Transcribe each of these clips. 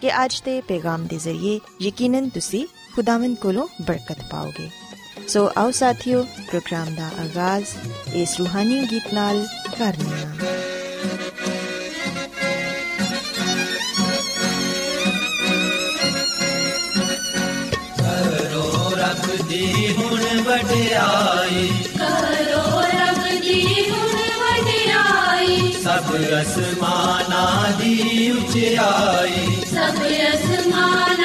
ਕਿ ਅੱਜ ਦੇ ਪੈਗਾਮ ਦੇ ਜ਼ਰੀਏ ਯਕੀਨਨ ਤੁਸੀਂ ਖੁਦਾਵੰਦ ਕੋਲੋਂ ਬਰਕਤ ਪਾਓਗੇ। ਸੋ ਆਓ ਸਾਥਿਓ ਪ੍ਰੋਗਰਾਮ ਦਾ ਆਗਾਜ਼ ਇਸ ਰੂਹਾਨੀ ਗੀਤ ਨਾਲ ਕਰਨੇ ਆ। ਦੀ ਹੁਣ ਵਡਿਆਈ। ਕਰੋ ਰੱਬ ਦੀ ਹੁਣ ਵਡਿਆਈ। ਸਭ ਅਸਮਾਨਾਂ ਦੀ ਉਚਾਈ। ਸਭ ਅਸਮਾਨਾਂ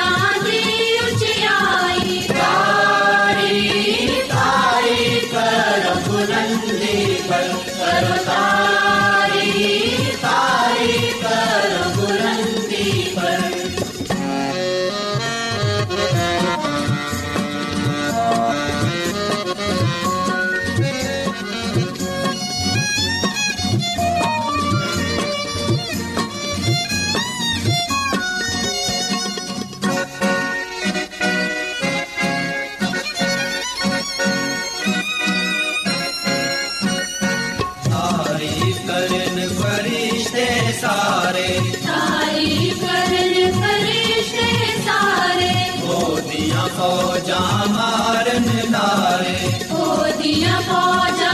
जाम पो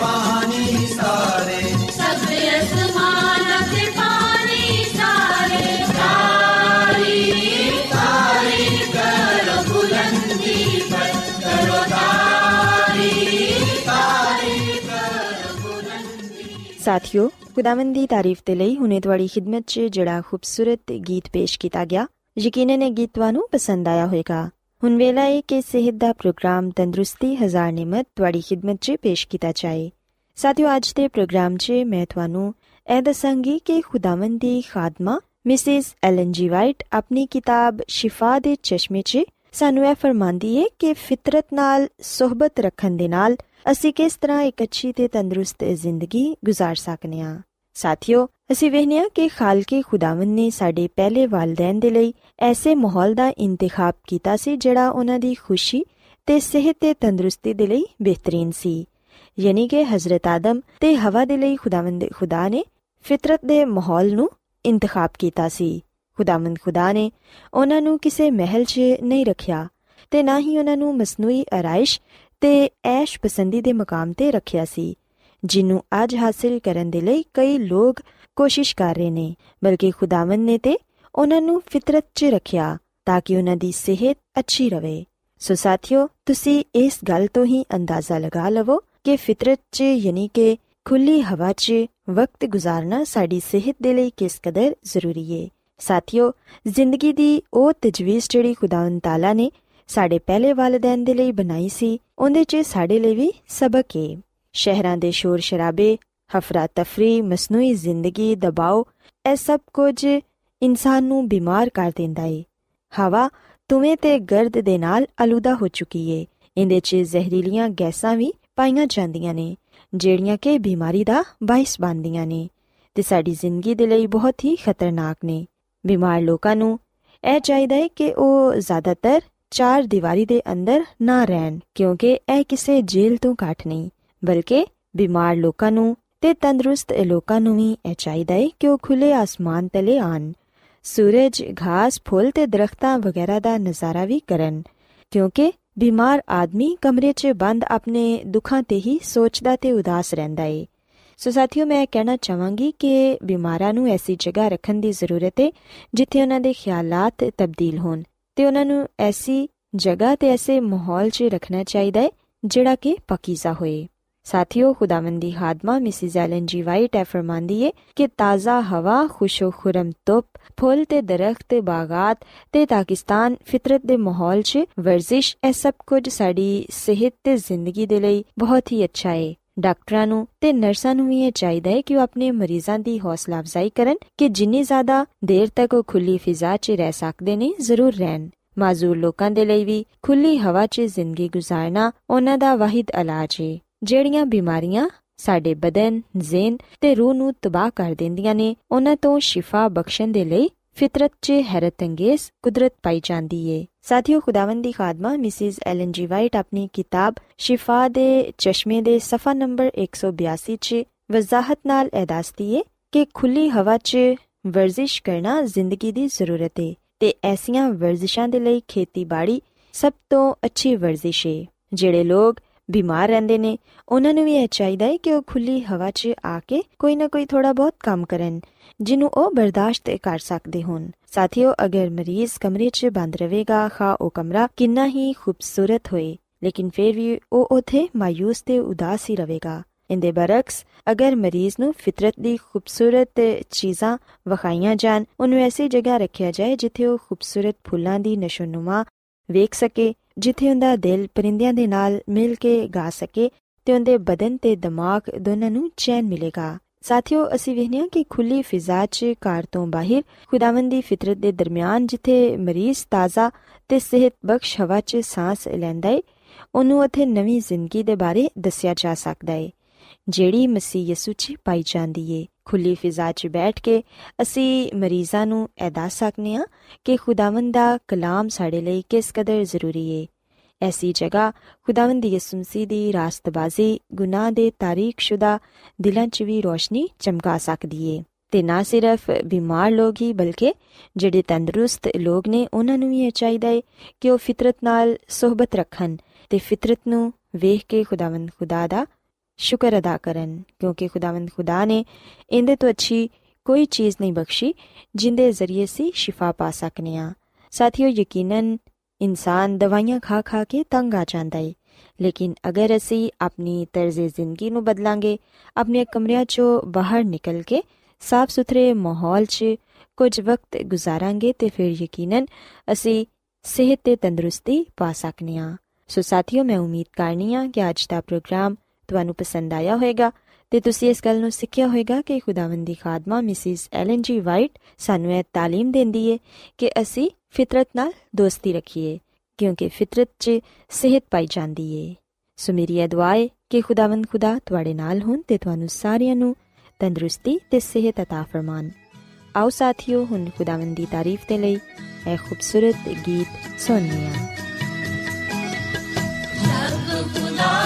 ਪਾਣੀ ਸਾਰੇ ਸਭ ਅਸਮਾਨਾਂ ਤੇ ਪਾਣੀ ਸਾਰੇ ਤਾਰੀ ਤਾਰੀ ਕਰ ਬੁਲੰਦੀ ਪਰ ਕਰੋ ਤਾਰੀ ਤਾਰੀ ਕਰ ਬੁਲੰਦੀ ਸਾਥਿਓ ਖੁਦਾਵੰਦ ਦੀ ਤਾਰੀਫ ਤੇ ਲਈ ਹੁਨੇ ਤੁਹਾਡੀ ਖidmat 'ਚ ਜਿਹੜਾ ਖੂਬਸੂਰਤ ਗੀਤ ਪੇਸ਼ ਕੀਤਾ ਗਿਆ ਯਕੀਨਨ ਇਹ ਗੀਤ ਤੁਹਾਨੂੰ ਪਸੰਦ ਆਇਆ ਹੋਵੇਗਾ ਹੁਣ ਵੇਲਾ ਹੈ ਕਿ ਸਿਹਤ ਦਾ ਪ੍ਰੋਗਰਾਮ ਤੰਦਰੁਸਤੀ ਹਜ਼ਾਰ ਨਿਮਤ ਤੁਹਾਡੀ ਖidmat 'ਚ ਪੇਸ਼ ਕੀਤਾ ਜਾਏ ਸਾਥਿਓ ਅੱਜ ਦੇ ਪ੍ਰੋਗਰਾਮ 'ਚ ਮੈਂ ਤੁਹਾਨੂੰ ਇਹ ਦੱਸਾਂਗੀ ਕਿ ਖੁਦਾਵੰਦ ਦੀ ਖਾਦਮਾ ਮਿਸਿਸ ਐਲਨ ਜੀ ਵਾਈਟ ਆਪਣੀ ਕਿਤਾਬ ਸ਼ਿਫਾ ਦੇ ਚਸ਼ਮੇ 'ਚ ਸਾਨੂੰ ਇਹ ਫਰਮਾਂਦੀ ਹੈ ਕਿ ਫਿਤਰਤ ਨਾਲ ਸਹਬਤ ਰੱਖਣ ਦੇ ਨਾਲ ਅਸੀਂ ਕਿਸ ਤਰ੍ਹਾਂ ਇੱਕ ਅੱਛੀ ਤੇ ਤੰਦਰੁਸਤ ਜ਼ਿੰਦਗੀ گزار ਸਕਨੇ ਆ ਸਾਥਿਓ, ਅਸੀਂ ਵੇਖਨੇ ਆ ਕਿ ਖਾਲਕੇ ਖੁਦਾਵੰਦ ਨੇ ਸਾਡੇ ਪਹਿਲੇ ਵਾਲਿਦੈਨ ਦੇ ਲਈ ਐਸੇ ਮਾਹੌਲ ਦਾ ਇੰਤਖਾਬ ਕੀਤਾ ਸੀ ਜਿਹੜਾ ਉਹਨਾਂ ਦੀ ਖੁਸ਼ੀ ਤੇ ਸਿਹਤ ਤੇ ਤੰਦਰੁਸਤੀ ਦੇ ਲਈ ਬਿਹਤਰੀਨ ਸੀ। ਯਾਨੀ ਕਿ ਹਜ਼ਰਤ ਆਦਮ ਤੇ ਹਵਾ ਦੇ ਲਈ ਖੁਦਾਵੰਦ ਖੁਦਾ ਨੇ ਫਿਤਰਤ ਦੇ ਮਾਹੌਲ ਨੂੰ ਇੰਤਖਾਬ ਕੀਤਾ ਸੀ। ਖੁਦਾਵੰਦ ਖੁਦਾ ਨੇ ਉਹਨਾਂ ਨੂੰ ਕਿਸੇ ਮਹਿਲ 'ਚ ਨਹੀਂ ਰੱਖਿਆ ਤੇ ਨਾ ਹੀ ਉਹਨਾਂ ਨੂੰ ਮਸਨੂਈ ਆਰਾਇਸ਼ ਤੇ ਐਸ਼ ਪਸੰਦੀ ਦੇ ਮਕਾਮ ਤੇ ਰੱਖਿਆ ਸੀ। ਜਿਹਨੂੰ ਅੱਜ ਹਾਸਿਲ ਕਰਨ ਦੇ ਲਈ ਕਈ ਲੋਕ ਕੋਸ਼ਿਸ਼ ਕਰ ਰਹੇ ਨੇ, ਬਲਕਿ ਖੁਦਾਵੰਦ ਨੇ ਤੇ ਉਹਨਾਂ ਨੂੰ ਫਿਤਰਤ 'ਚ ਰੱਖਿਆ ਤਾਂ ਕਿ ਉਹਨਾਂ ਦੀ ਸਿਹਤ ਅੱਛੀ ਰਵੇ। ਸੋ ਸਾਥਿਓ, ਤੁਸੀਂ ਇਸ ਗੱਲ ਤੋਂ ਹੀ ਅੰਦਾਜ਼ਾ ਲਗਾ ਲਵੋ ਕਿ ਫਿਤਰਤ 'ਚ ਯਾਨੀ ਕਿ ਖੁੱਲੀ ਹਵਾ 'ਚ ਵਕਤ ਗੁਜ਼ਾਰਨਾ ਸਾਡੀ ਸਿਹਤ ਦੇ ਲਈ ਕਿਸ ਕਦਰ ਜ਼ਰੂਰੀ ਏ। ਸਾਥਿਓ, ਜ਼ਿੰਦਗੀ ਦੀ ਉਹ ਤਜਵੀਜ਼ ਜਿਹੜੀ ਖੁਦਾਵੰਦ ਤਾਲਾ ਨੇ ਸਾਡੇ ਪਹਿਲੇ ਵਾਲਿਦੈਨ ਦੇ ਲਈ ਬਣਾਈ ਸੀ, ਉਹਦੇ 'ਚ ਸਾਡੇ ਲਈ ਵੀ ਸਬਕ ਏ। ਸ਼ਹਿਰਾਂ ਦੇ ਸ਼ੋਰ ਸ਼ਰਾਬੇ ਹਫਰਾ ਤਫਰੀ, ਮਸਨੂਈ ਜ਼ਿੰਦਗੀ ਦਬਾਅ ਇਹ ਸਭ ਕੁਝ ਇਨਸਾਨ ਨੂੰ ਬਿਮਾਰ ਕਰ ਦਿੰਦਾ ਏ। ਹਵਾ ਤੁਵੇਂ ਤੇ ਗਰਦ ਦੇ ਨਾਲ ਅਲੂਦਾ ਹੋ ਚੁੱਕੀ ਏ। ਇਹਦੇ 'ਚ ਜ਼ਹਿਰੀਲੀਆਂ ਗੈਸਾਂ ਵੀ ਪਾਈਆਂ ਜਾਂਦੀਆਂ ਨੇ, ਜਿਹੜੀਆਂ ਕਿ ਬਿਮਾਰੀ ਦਾ ਬਾਇਸ ਬਣਦੀਆਂ ਨੇ। ਤੇ ਸਾਡੀ ਜ਼ਿੰਦਗੀ ਦੇ ਲਈ ਬਹੁਤ ਹੀ ਖਤਰਨਾਕ ਨੇ। ਬਿਮਾਰ ਲੋਕਾਂ ਨੂੰ ਇਹ ਚਾਹੀਦਾ ਹੈ ਕਿ ਉਹ ਜ਼ਿਆਦਾਤਰ ਚਾਰ ਦੀਵਾਰੀ ਦੇ ਅੰਦਰ ਨਾ ਰਹਿਣ, ਕਿਉਂਕਿ ਇਹ ਕਿਸੇ ਜੇਲ੍ਹ ਤੋਂ ਘੱਟ ਨਹੀਂ। ਬਲਕਿ ਬਿਮਾਰ ਲੋਕਾਂ ਨੂੰ ਤੇ ਤੰਦਰੁਸਤ ਲੋਕਾਂ ਨੂੰ ਵੀ ਇਹ ਚਾਹੀਦਾ ਹੈ ਕਿ ਉਹ ਖੁੱਲੇ ਆਸਮਾਨ ਤਲੇ ਆਣ। ਸੂਰਜ, ਘਾਸ, ਫੁੱਲ ਤੇ ਦਰਖਤਾਂ ਵਗੈਰਾ ਦਾ ਨਜ਼ਾਰਾ ਵੀ ਕਰਨ। ਕਿਉਂਕਿ ਬਿਮਾਰ ਆਦਮੀ ਕਮਰੇ 'ਚ ਬੰਦ ਆਪਣੇ ਦੁੱਖਾਂ ਤੇ ਹੀ ਸੋਚਦਾ ਤੇ ਉਦਾਸ ਰਹਿੰਦਾ ਏ। ਸੋ ਸਾਥੀਓ, ਮੈਂ ਕਹਿਣਾ ਚਾਹਾਂਗੀ ਕਿ ਬਿਮਾਰਾਂ ਨੂੰ ਐਸੀ ਜਗ੍ਹਾ ਰੱਖਣ ਦੀ ਜ਼ਰੂਰਤ ਹੈ ਜਿੱਥੇ ਉਹਨਾਂ ਦੇ ਖਿਆਲਾਤ ਤਬਦੀਲ ਹੋਣ ਤੇ ਉਹਨਾਂ ਨੂੰ ਐਸੀ ਜਗ੍ਹਾ ਤੇ ਐਸੇ ਮਾਹੌਲ 'ਚ ਰੱਖਣਾ ਚਾਹੀਦਾ ਹੈ ਜਿਹੜਾ ਕਿ ਪਕੀਜ਼ਾ ਹੋਏ। ਸਾਥੀਓ, ਖੁਦਾਵੰਦੀ ਖਾਦਮਾ, ਮਿਸਿਸ ਐਲਨ ਜੀ ਵਾਈਟ ਐ ਫਰਮਾਂਦੀ ਏ ਕਿ ਤਾਜ਼ਾ ਹਵਾ, ਖੁਸ਼ੋ ਖੁਰਮ ਧੁੱਪ, ਫੁੱਲ ਤੇ ਦਰਖਤ ਤੇ ਬਾਗਾਤ ਤੇ ਪਾਕਿਸਤਾਨ ਫਿਤਰਤ ਦੇ ਮਾਹੌਲ 'ਚ ਵਰਜ਼ਿਸ਼, ਇਹ ਸਭ ਕੁਝ ਸਾਡੀ ਸਿਹਤ ਤੇ ਜ਼ਿੰਦਗੀ ਦੇ ਲਈ ਬਹੁਤ ਹੀ ਅੱਛਾ ਏ। ਡਾਕਟਰਾਂ ਨੂੰ ਤੇ ਨਰਸਾਂ ਨੂੰ ਵੀ ਇਹ ਚਾਹੀਦਾ ਹੈ ਕਿ ਉਹ ਆਪਣੇ ਮਰੀਜ਼ਾਂ ਦੀ ਹੌਸਲਾ ਅਫਜ਼ਾਈ ਕਰਨ ਕਿ ਜਿੰਨੀ ਜ਼ਿਆਦਾ ਦੇਰ ਤੱਕ ਉਹ ਖੁੱਲੀ ਫਿਜ਼ਾ 'ਚ ਰਹਿ ਸਕਦੇ ਨੇ, ਜ਼ਰੂਰ ਰਹਿਣ। ਮਾਜ਼ੂਰ ਲੋਕਾਂ ਦੇ ਲਈ ਵੀ ਖੁੱਲੀ ਹਵਾ 'ਚ ਜ਼ਿੰਦਗੀ ਗੁਜ਼ਾਰਨਾ ਉਹਨਾਂ ਦਾ ਵਾਹਿਦ ਇਲਾਜ ਹੈ ਜਿਹੜੀਆਂ ਬਿਮਾਰੀਆਂ ਸਾਡੇ ਬਦਨ, ਜ਼ਿਹਨ ਤੇ ਰੂਹ ਨੂੰ ਤਬਾਹ ਕਰ ਦਿੰਦੀਆਂ ਨੇ ਉਹਨਾਂ ਤੋਂ ਸ਼ਿਫਾ ਬਖਸ਼ਣ ਦੇ ਲਈ ਫਿਤਰਤ 'ਚ ਹੈਰਤਅੰਗੇਜ਼ ਕੁਦਰਤ ਪਾਈ ਜਾਂਦੀ ਏ। ਸਾਥੀਓ ਖੁਦਾਵੰਦ ਦੀ ਖਾਦਮਾ ਮਿਸਿਸ ਐਲਨ ਜੀ ਵਾਈਟ ਆਪਣੀ ਕਿਤਾਬ ਸ਼ਿਫਾ ਦੇ ਚਸ਼ਮੇ ਦੇ ਸਫਾ ਨੰਬਰ 182 'ਚ ਵਜ਼ਾਹਤ ਨਾਲ ਇਹ ਦੱਸਦੀ ਏ ਕਿ ਖੁੱਲੀ ਹਵਾ 'ਚ ਵਰਜ਼ਿਸ਼ ਕਰਨਾ ਜ਼ਿੰਦਗੀ ਦੀ ਜ਼ਰੂਰਤ ਏ ਤੇ ਐਸੀਆਂ ਵਰਜ਼ਿਸ਼ਾਂ ਦੇ ਲਈ ਖੇਤੀਬਾੜੀ ਸਭ ਤੋਂ ਅੱਛੀ ਵਰਜ਼ਿਸ਼ ਏ ਜਿਹੜੇ ਲੋਕ ਬਿਮਾਰ ਰਹਿੰਦੇ ਨੇ, ਉਹਨਾਂ ਨੂੰ ਵੀ ਇਹ ਚਾਹੀਦਾ ਹੈ ਕਿ ਉਹ ਖੁੱਲੀ ਹਵਾ 'ਚ ਆ ਕੇ ਕੋਈ ਨਾ ਕੋਈ ਥੋੜਾ ਬਹੁਤ ਕੰਮ ਕਰਨ, ਜਿਹਨੂੰ ਉਹ ਬਰਦਾਸ਼ਤ ਕਰ ਸਕਦੇ ਹੋਣ। ਸਾਥੀਓ, ਅਗਰ ਮਰੀਜ਼ ਕਮਰੇ 'ਚ ਬੰਦ ਰਹੇਗਾ, ਖਾ ਉਹ ਕਮਰਾ ਕਿੰਨਾ ਹੀ ਖੂਬਸੂਰਤ ਹੋਏ, ਲੇਕਿਨ ਫਿਰ ਵੀ ਉਹ ਉਥੇ ਮਾਇੂਸ ਤੇ ਉਦਾਸ ਹੀ ਰਹੇਗਾ। ਇੰਦੇ ਬਰਕਸ ਅਗਰ ਮਰੀਜ਼ ਨੂੰ ਫਿਤਰਤ ਦੀ ਖੂਬਸੂਰਤ ਚੀਜ਼ਾਂ ਵਖਾਈਆਂ ਜਾਣ, ਉਹਨੂੰ ਐਸੀ ਜਗ੍ਹਾ ਰੱਖਿਆ ਜਾਏ ਜਿੱਥੇ ਉਹ ਖੂਬਸੂਰਤ ਫੁੱਲਾਂ ਦੀ ਨਸ਼ੋਨੁਮਾ ਵੇਖ ਸਕੇ ਜਿੱਥੇ ਉਹਦਾ ਦਿਲ ਪਰਿੰਦਿਆਂ ਦੇ ਨਾਲ ਮਿਲ ਕੇ ਗਾ ਸਕੇ ਤੇ ਉਹਦੇ ਬਦਨ ਤੇ ਦਿਮਾਗ ਦੋਨਾਂ ਨੂੰ ਚੈਨ ਮਿਲੇਗਾ। ਸਾਥੀਓ, ਅਸੀਂ ਵੇਖਿਆ ਕਿ ਖੁੱਲੀ ਫਿਜ਼ਾ 'ਚ ਕਾਰ ਤੋਂ ਬਾਹਰ ਖੁਦਾਵੰਦ ਦੀ ਫਿਤਰਤ ਦੇ ਦਰਮਿਆਨ ਜਿੱਥੇ ਮਰੀਜ਼ ਤਾਜ਼ਾ ਤੇ ਸਿਹਤ ਬਖਸ਼ ਹਵਾ 'ਚ ਸਾਹ ਲੈਂਦਾ ਏ, ਉਹਨੂੰ ਉਥੇ ਨਵੀਂ ਜ਼ਿੰਦਗੀ ਦੇ ਬਾਰੇ ਦੱਸਿਆ ਜਾ ਸਕਦਾ ਏ, ਜਿਹੜੀ ਮਸੀਹ ਯਿਸੂ 'ਚ ਪਾਈ ਜਾਂਦੀ ਏ। ਖੁੱਲੀ ਫਿਜ਼ਾ 'ਚ ਬੈਠ ਕੇ ਅਸੀਂ ਮਰੀਜ਼ਾਂ ਨੂੰ ਇਹ ਦੱਸ ਸਕਨੇ ਆ ਕਿ ਖੁਦਾਵੰਦ ਦਾ ਕਲਾਮ ਸਾਡੇ ਲਈ ਕਿਸ ਕਦਰ ਜ਼ਰੂਰੀ ਏ। ਐਸੀ ਜਗ੍ਹਾ ਖੁਦਾਵੰਦ ਦੀ ਯਿਸੂ ਮਸੀਹ ਦੀ ਰਾਸਤਬਾਜ਼ੀ ਗੁਨਾਹ ਦੇ ਤਾਰੀਖਸ਼ੁਦਾ ਦਿਲਾਂ 'ਚ ਵੀ ਰੋਸ਼ਨੀ ਚਮਕਾ ਸਕਦੀ ਏ ਤੇ ਨਾ ਸਿਰਫ ਬਿਮਾਰ ਲੋਕ ਹੀ ਬਲਕਿ ਜਿਹੜੇ ਤੰਦਰੁਸਤ ਲੋਕ ਨੇ ਉਹਨਾਂ ਨੂੰ ਵੀ ਇਹ ਚਾਹੀਦਾ ਏ ਕਿ ਉਹ ਫਿਤਰਤ ਨਾਲ ਸਹਬਤ ਰੱਖਣ ਤੇ ਫਿਤਰਤ ਨੂੰ ਵੇਖ ਕੇ ਖੁਦਾਵੰਦ ਖੁਦਾ ਦਾ ਸ਼ੁਕਰ ਅਦਾ ਕਰਨ, ਕਿਉਂਕਿ ਖੁਦਾਵੰਦ ਖੁਦਾ ਨੇ ਇਹਦੇ ਤੋਂ ਅੱਛੀ ਕੋਈ ਚੀਜ਼ ਨਹੀਂ ਬਖਸ਼ੀ, ਜਿੰਦੇ ਜ਼ਰੀਏ ਸੀ ਸ਼ਿਫਾ ਪਾ ਸਕਨੇ ਆ। ਸਾਥੀਓ, ਯਕੀਨਨ ਇਨਸਾਨ ਦਵਾਈਆਂ ਖਾ ਖਾ ਕੇ ਤੰਗ ਆ ਜਾਂਦਾ ਏ। ਲੇਕਿਨ ਅਗਰ ਅਸੀਂ ਆਪਣੀ ਤਰਜ਼ੇ ਜ਼ਿੰਦਗੀ ਨੂੰ ਬਦਲਾਂਗੇ, ਆਪਣੇ ਕਮਰਿਆਂ ਚੋਂ ਬਾਹਰ ਨਿਕਲ ਕੇ ਸਾਫ਼ ਸੁਥਰੇ ਮਾਹੌਲ 'ਚ ਕੁਝ ਵਕਤ ਗੁਜ਼ਾਰਾਂਗੇ, ਤੇ ਫਿਰ ਯਕੀਨਨ ਅਸੀਂ ਸਿਹਤ ਤੇ ਤੰਦਰੁਸਤੀ ਪਾ ਸਕਨੇ ਆ। ਸੋ ਸਾਥੀਓ, ਮੈਂ ਉਮੀਦ ਕਰਨੀ ਆ ਕਿ ਅੱਜ ਦਾ ਪ੍ਰੋਗਰਾਮ ਤੁਹਾਨੂੰ ਪਸੰਦ ਆਇਆ ਹੋਵੇਗਾ ਤੇ ਤੁਸੀਂ ਇਸ ਗੱਲ ਨੂੰ ਸਿੱਖਿਆ ਹੋਵੇਗਾ ਕਿ ਖੁਦਾਵੰਦੀ ਖਾਦਮਾ ਮਿਸਿਸ ਐਲਨ ਜੀ ਵਾਈਟ ਸਾਨੂੰ ਇਹ تعلیم ਦਿੰਦੀ ਹੈ ਕਿ ਅਸੀਂ ਫਿਤਰਤ ਨਾਲ ਦੋਸਤੀ ਰੱਖੀਏ, ਕਿਉਂਕਿ ਫਿਤਰਤ 'ਚ ਸਿਹਤ ਪਾਈ ਜਾਂਦੀ ਹੈ ਸੋ ਮੇਰੀ ਇਹ ਦੁਆ ਹੈ ਕਿ ਖੁਦਾਵੰਦ ਖੁਦਾ ਤੁਹਾਡੇ ਨਾਲ ਹੋਣ ਤੇ ਤੁਹਾਨੂੰ ਸਾਰਿਆਂ ਨੂੰ ਤੰਦਰੁਸਤੀ ਤੇ ਸਿਹਤ عطا ਫਰਮਾਨ। ਆਓ ਸਾਥੀਓ, ਹੁਣ ਖੁਦਾਵੰਦ ਦੀ ਤਾਰੀਫ ਦੇ ਲਈ ਇਹ ਖੂਬਸੂਰਤ ਗੀਤ ਸੁਣੀਏ ਰੱਬ ਖੁਦਾ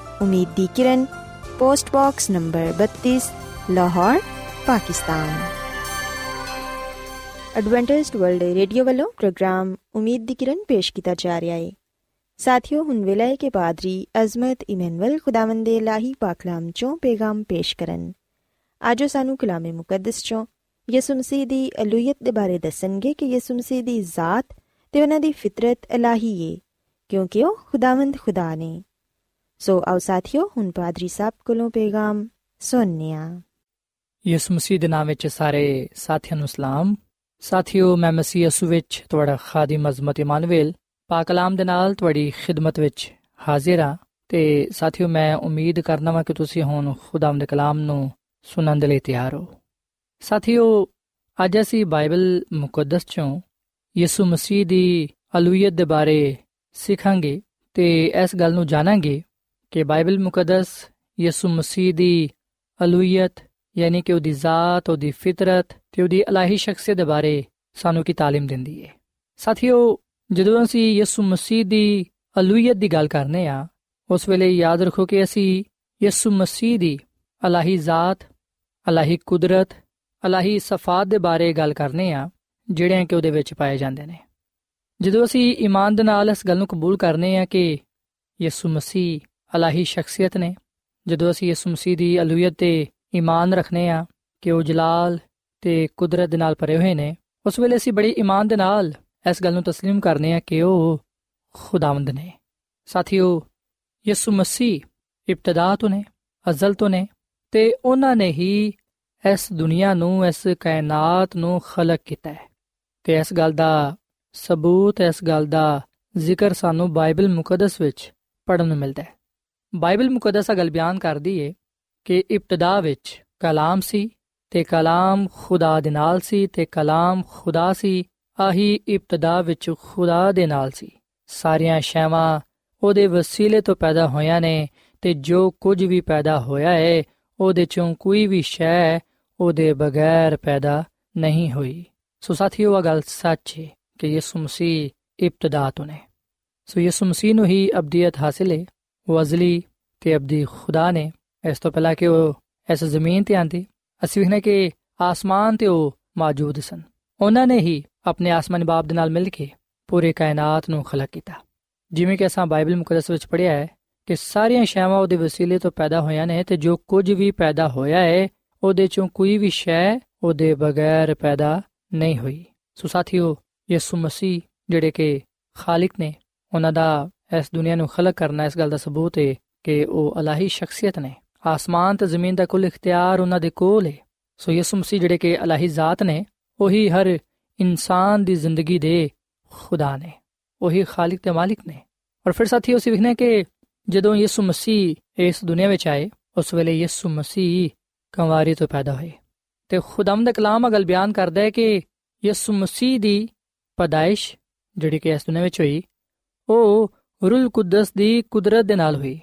ਉਮੀਦ ਦੀ ਕਿਰਨ post box number 32 Lahore Pakistan Adventist World Radio ਵੱਲੋਂ ਪ੍ਰੋਗਰਾਮ ਉਮੀਦ ਦੀ ਕਿਰਨ ਪੇਸ਼ ਕੀਤਾ ਜਾ ਰਿਹਾ ਹੈ ਸਾਥਿਓ ਹੁਣ ਵੇਲੇ ਹੈ ਕਿ ਪਾਦਰੀ ਅਜ਼ਮਤ ਇਮਨੁਅਲ ਖੁਦਾਵੰਦ ਦੇ ਲਾਹੀ ਪਾਕਲਾਮ ਚੋਂ ਪੈਗਾਮ ਪੇਸ਼ ਕਰਨ ਆਜੋ ਸਾਨੂੰ ਕਲਾਮੇ ਮੁਕੱਦਸ ਚੋਂ ਯਿਸੂ ਮਸੀਹ ਦੀ ਅਲੂਹੀਅਤ ਦੇ ਬਾਰੇ ਦੱਸਣਗੇ ਕਿ ਯਿਸੂ ਮਸੀਹ ਦੀ ਜ਼ਾਤ ਤੇ ਉਹਨਾਂ ਦੀ ਫਿਤਰਤ ਇਲਾਹੀ ਏ ਕਿਉਂਕਿ ਉਹ ਖੁਦਾਵੰਦ ਖੁਦਾ ਨੇ ਸੋ ਆਓ ਸਾਥਿਓ ਹੁਣ ਪਾਦਰੀ ਸਾਹਿਬ ਕੋਲੋਂ ਪੈਗਾਮ ਸੁਣਨੇ ਆ ਯਿਸੂ ਮਸੀਹ ਦੇ ਨਾਮ ਵਿੱਚ ਸਾਰੇ ਸਾਥੀਆਂ ਨੂੰ ਸਲਾਮ ਸਾਥਿਓ ਮੈਂ ਮਸੀਹ ਯਿਸੂ ਵਿੱਚ ਤੁਹਾਡਾ ਖਾਦਮ ਅਜ਼ਮਤ ਇਮਾਨੁਅਲ ਪਾਕ ਕਲਾਮ ਦੇ ਨਾਲ ਤੁਹਾਡੀ ਖਿਦਮਤ ਵਿੱਚ ਹਾਜ਼ਰ ਹਾਂ ਤੇ ਸਾਥਿਓ ਮੈਂ ਉਮੀਦ ਕਰਨਾ ਵਾਂ ਕਿ ਤੁਸੀਂ ਹੁਣ ਖੁਦਾਮ ਦੇ ਕਲਾਮ ਨੂੰ ਸੁਣਨ ਦੇ ਲਈ ਤਿਆਰ ਹੋ ਸਾਥਿਓ ਅੱਜ ਅਸੀਂ ਬਾਈਬਲ ਮੁਕੱਦਸ ਚੋਂ ਯਿਸੂ ਮਸੀਹ ਦੀ ਅਲੂਹੀਅਤ ਦੇ ਬਾਰੇ ਸਿੱਖਾਂਗੇ ਤੇ ਇਸ ਗੱਲ ਨੂੰ ਜਾਣਾਂਗੇ ਕਿ ਬਾਈਬਲ ਮੁਕੱਦਸ ਯਿਸੂ ਮਸੀਹ ਦੀ ਅਲੂਹੀਅਤ ਯਾਨੀ ਕਿ ਉਹਦੀ ਜ਼ਾਤ ਉਹਦੀ ਫਿਤਰਤ ਤੇ ਉਹਦੀ ਇਲਾਹੀ ਸ਼ਖਸੀਅਤ ਦੇ ਬਾਰੇ ਸਾਨੂੰ ਕੀ تعلیم ਦਿੰਦੀ ਹੈ ਸਾਥੀਓ ਜਦੋਂ ਅਸੀਂ ਯਿਸੂ ਮਸੀਹ ਦੀ ਅਲੂਹੀਅਤ ਦੀ ਗੱਲ ਕਰਨੇ ਆ ਉਸ ਵੇਲੇ ਯਾਦ ਰੱਖੋ ਕਿ ਅਸੀਂ ਯਿਸੂ ਮਸੀਹ ਦੀ ਇਲਾਹੀ ਜ਼ਾਤ ਇਲਾਹੀ ਕੁਦਰਤ ਇਲਾਹੀ ਸਫਾਤ ਦੇ ਬਾਰੇ ਗੱਲ ਕਰਨੇ ਆ ਜਿਹੜਿਆਂ ਕਿ ਉਹਦੇ ਵਿੱਚ ਪਾਏ ਜਾਂਦੇ ਨੇ ਜਦੋਂ ਅਸੀਂ ਈਮਾਨ ਦੇ ਨਾਲ ਇਸ ਗੱਲ ਨੂੰ ਕਬੂਲ ਕਰਨੇ ਆ ਕਿ ਯਿਸੂ ਮਸੀਹ ਇਲਾਹੀ ਸ਼ਖਸੀਅਤ ਨੇ ਜਦੋਂ ਅਸੀਂ ਯਿਸੂ ਮਸੀਹ ਦੀ ਅਲੂਹੀਅਤ ਤੇ ਈਮਾਨ ਰੱਖਨੇ ਆ ਕਿ ਉਹ ਜਲਾਲ ਤੇ ਕੁਦਰਤ ਦੇ ਨਾਲ ਭਰੇ ਹੋਏ ਨੇ ਉਸ ਵੇਲੇ ਅਸੀਂ ਬੜੀ ਈਮਾਨ ਦੇ ਨਾਲ ਇਸ ਗੱਲ ਨੂੰ تسلیم ਕਰਨੇ ਆ ਕਿ ਉਹ ਖੁਦਾਵੰਦ ਨੇ ਸਾਥੀਓ ਯਿਸੂ ਮਸੀਹ ਇਬਤਦਾ ਤੋਂ ਨੇ ਅਜ਼ਲ ਤੋਂ ਨੇ ਤੇ ਉਹਨਾਂ ਨੇ ਹੀ ਇਸ ਦੁਨੀਆ ਨੂੰ ਇਸ ਕਾਇਨਾਤ ਨੂੰ ਖਲਕ ਕੀਤਾ ਹੈ ਤੇ ਇਸ ਗੱਲ ਦਾ ਸਬੂਤ ਇਸ ਗੱਲ ਦਾ ਜ਼ਿਕਰ ਸਾਨੂੰ ਬਾਈਬਲ ਮੁਕੱਦਸ ਵਿੱਚ ਪੜਨ ਨੂੰ ਮਿਲਦਾ ਹੈ ਬਾਈਬਲ ਮੁਕੱਦਸ ਆ ਗੱਲ ਬਿਆਨ ਕਰਦੀ ਏ ਕਿ ਇਬਤਦਾ ਵਿੱਚ ਕਲਾਮ ਸੀ ਤੇ ਕਲਾਮ ਖੁਦਾ ਦੇ ਨਾਲ ਸੀ ਤੇ ਕਲਾਮ ਖੁਦਾ ਸੀ, ਆਹੀ ਇਬਤਦਾ ਵਿੱਚ ਖੁਦਾ ਦੇ ਨਾਲ ਸੀ। ਸਾਰੀਆਂ ਸ਼ੈਵਾਂ ਉਹਦੇ ਵਸੀਲੇ ਤੋਂ ਪੈਦਾ ਹੋਈਆਂ ਨੇ ਤੇ ਜੋ ਕੁਝ ਵੀ ਪੈਦਾ ਹੋਇਆ ਹੈ ਉਹਦੇ ਚੋਂ ਕੋਈ ਵੀ ਸ਼ੈ ਉਹਦੇ ਬਗੈਰ ਪੈਦਾ ਨਹੀਂ ਹੋਈ। ਸੋ ਸਾਥੀਓ ਇਹ ਗੱਲ ਸੱਚ ਹੈ ਕਿ ਯਿਸੂ ਮਸੀਹ ਇਬਤਦਾ ਤੋਂ ਨੇ। ਸੋ ਯਿਸੂ ਮਸੀਹ ਨੂੰ ਹੀ ਅਬਦੀਅਤ ਹਾਸਿਲ ਹੈ ਵਜ਼ਲੀ ਅਜ਼ਲੀ ਤੇ ਅਬਦੀ ਖੁਦਾ ਨੇ ਇਸ ਤੋਂ ਪਹਿਲਾਂ ਕਿ ਉਹ ਇਸ ਜ਼ਮੀਨ ਤੇ ਆਂਦੇ, ਅਸੀਂ ਵੇਖਨੇ ਕਿ ਆਸਮਾਨ ਤੇ ਉਹ ਮੌਜੂਦ ਸਨ। ਉਹਨਾਂ ਨੇ ਹੀ ਆਪਣੇ ਆਸਮਾਨੀ ਬਾਪ ਦੇ ਨਾਲ ਮਿਲ ਕੇ ਪੂਰੇ ਕਾਇਨਾਤ ਨੂੰ ਖਲਕ ਕੀਤਾ। ਜਿਵੇਂ ਕਿ ਅਸਾਂ ਬਾਈਬਲ ਮੁਕੱਦਸ ਵਿੱਚ ਪੜ੍ਹਿਆ ਹੈ ਕਿ ਸਾਰੀਆਂ ਸ਼ੈਵਾਂ ਉਹਦੇ ਵਸੀਲੇ ਤੋਂ ਪੈਦਾ ਹੋਈਆਂ ਨੇ ਤੇ ਜੋ ਕੁਝ ਵੀ ਪੈਦਾ ਹੋਇਆ ਹੈ, ਉਹਦੇ ਚੋਂ ਕੋਈ ਵੀ ਸ਼ੈ ਉਹਦੇ ਬਗੈਰ ਪੈਦਾ ਨਹੀਂ ਹੋਈ। ਸੋ ਸਾਥੀਓ, ਯਿਸੂ ਮਸੀਹ ਜਿਹੜੇ ਕਿ ਖਾਲਕ ਨੇ, ਉਹਨਾਂ ਦਾ ਇਸ ਦੁਨੀਆ ਨੂੰ ਖਲਕ ਕਰਨਾ ਇਸ ਗੱਲ ਦਾ ਸਬੂਤ ਹੈ ਕਿ ਉਹ ਅਲਾਹੀ ਸ਼ਖਸੀਅਤ ਨੇ। ਆਸਮਾਨ ਤੇ ਜ਼ਮੀਨ ਦਾ ਕੁੱਲ ਇਖਤਿਆਰ ਉਹਨਾਂ ਦੇ ਕੋਲ ਹੈ ਸੋ ਯਿਸੂ ਮਸੀਹ ਜਿਹੜੇ ਕਿ ਅਲਾਹੀ ਜ਼ਾਤ ਨੇ, ਉਹੀ ਹਰ ਇਨਸਾਨ ਦੀ ਜ਼ਿੰਦਗੀ ਦੇ ਖੁਦਾ ਨੇ। ਉਹੀ ਖਾਲਕ ਤੇ ਮਾਲਿਕ ਨੇ। ਔਰ ਫਿਰ ਸਾਥੀ ਅਸੀਂ ਵਿਖਨੇ ਕਿ ਜਦੋਂ ਯਿਸੂ ਮਸੀਹ ਇਸ ਦੁਨੀਆ ਵਿੱਚ ਆਏ, ਉਸ ਵੇਲੇ ਯਿਸੂ ਮਸੀਹ ਕੰਵਾਰੀ ਤੋਂ ਪੈਦਾ ਹੋਏ। ਤੇ ਖੁਦਾਮ ਦਾ ਕਲਾਮ ਅਗਲ ਬਿਆਨ ਕਰਦਾ ਹੈ ਕਿ ਯਿਸੂ ਮਸੀਹ ਦੀ ਪਦਾਇਸ਼ ਜਿਹੜੀ ਕਿ ਇਸ ਦੁਨੀਆ ਵਿੱਚ ਹੋਈ, ਉਹ ਰੂਲ ਕੁਦਸ ਦੀ ਕੁਦਰਤ ਦੇ ਨਾਲ ਹੋਈ।